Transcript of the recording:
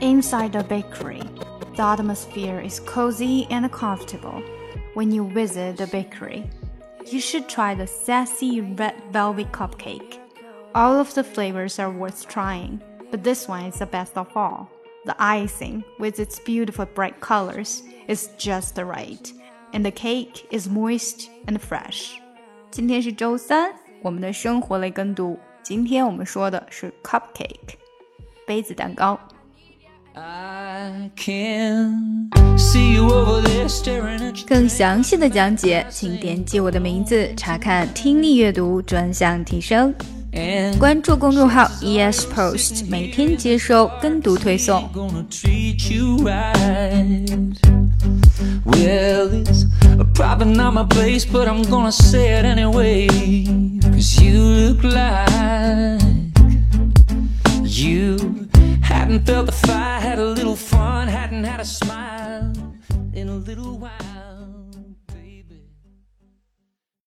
inside a bakery. The atmosphere is cozy and comfortable. When you visit the bakery, you should try the sassy red velvet cupcake. All of the flavors are worth trying, but this one is the best of all. The icing, with its beautiful bright colors, is just right, and the cake is moist and fresh. 今天是周三，我们的生活类跟读。今天我们说的是 cupcake，杯子蛋糕。 更详细的讲解，请点击我的名字查看听力阅读专项提升。关注公众号 ES Post，每天接收跟读推送。Hadn't felt the fire, had a little fun, hadn't had a smile in a little while.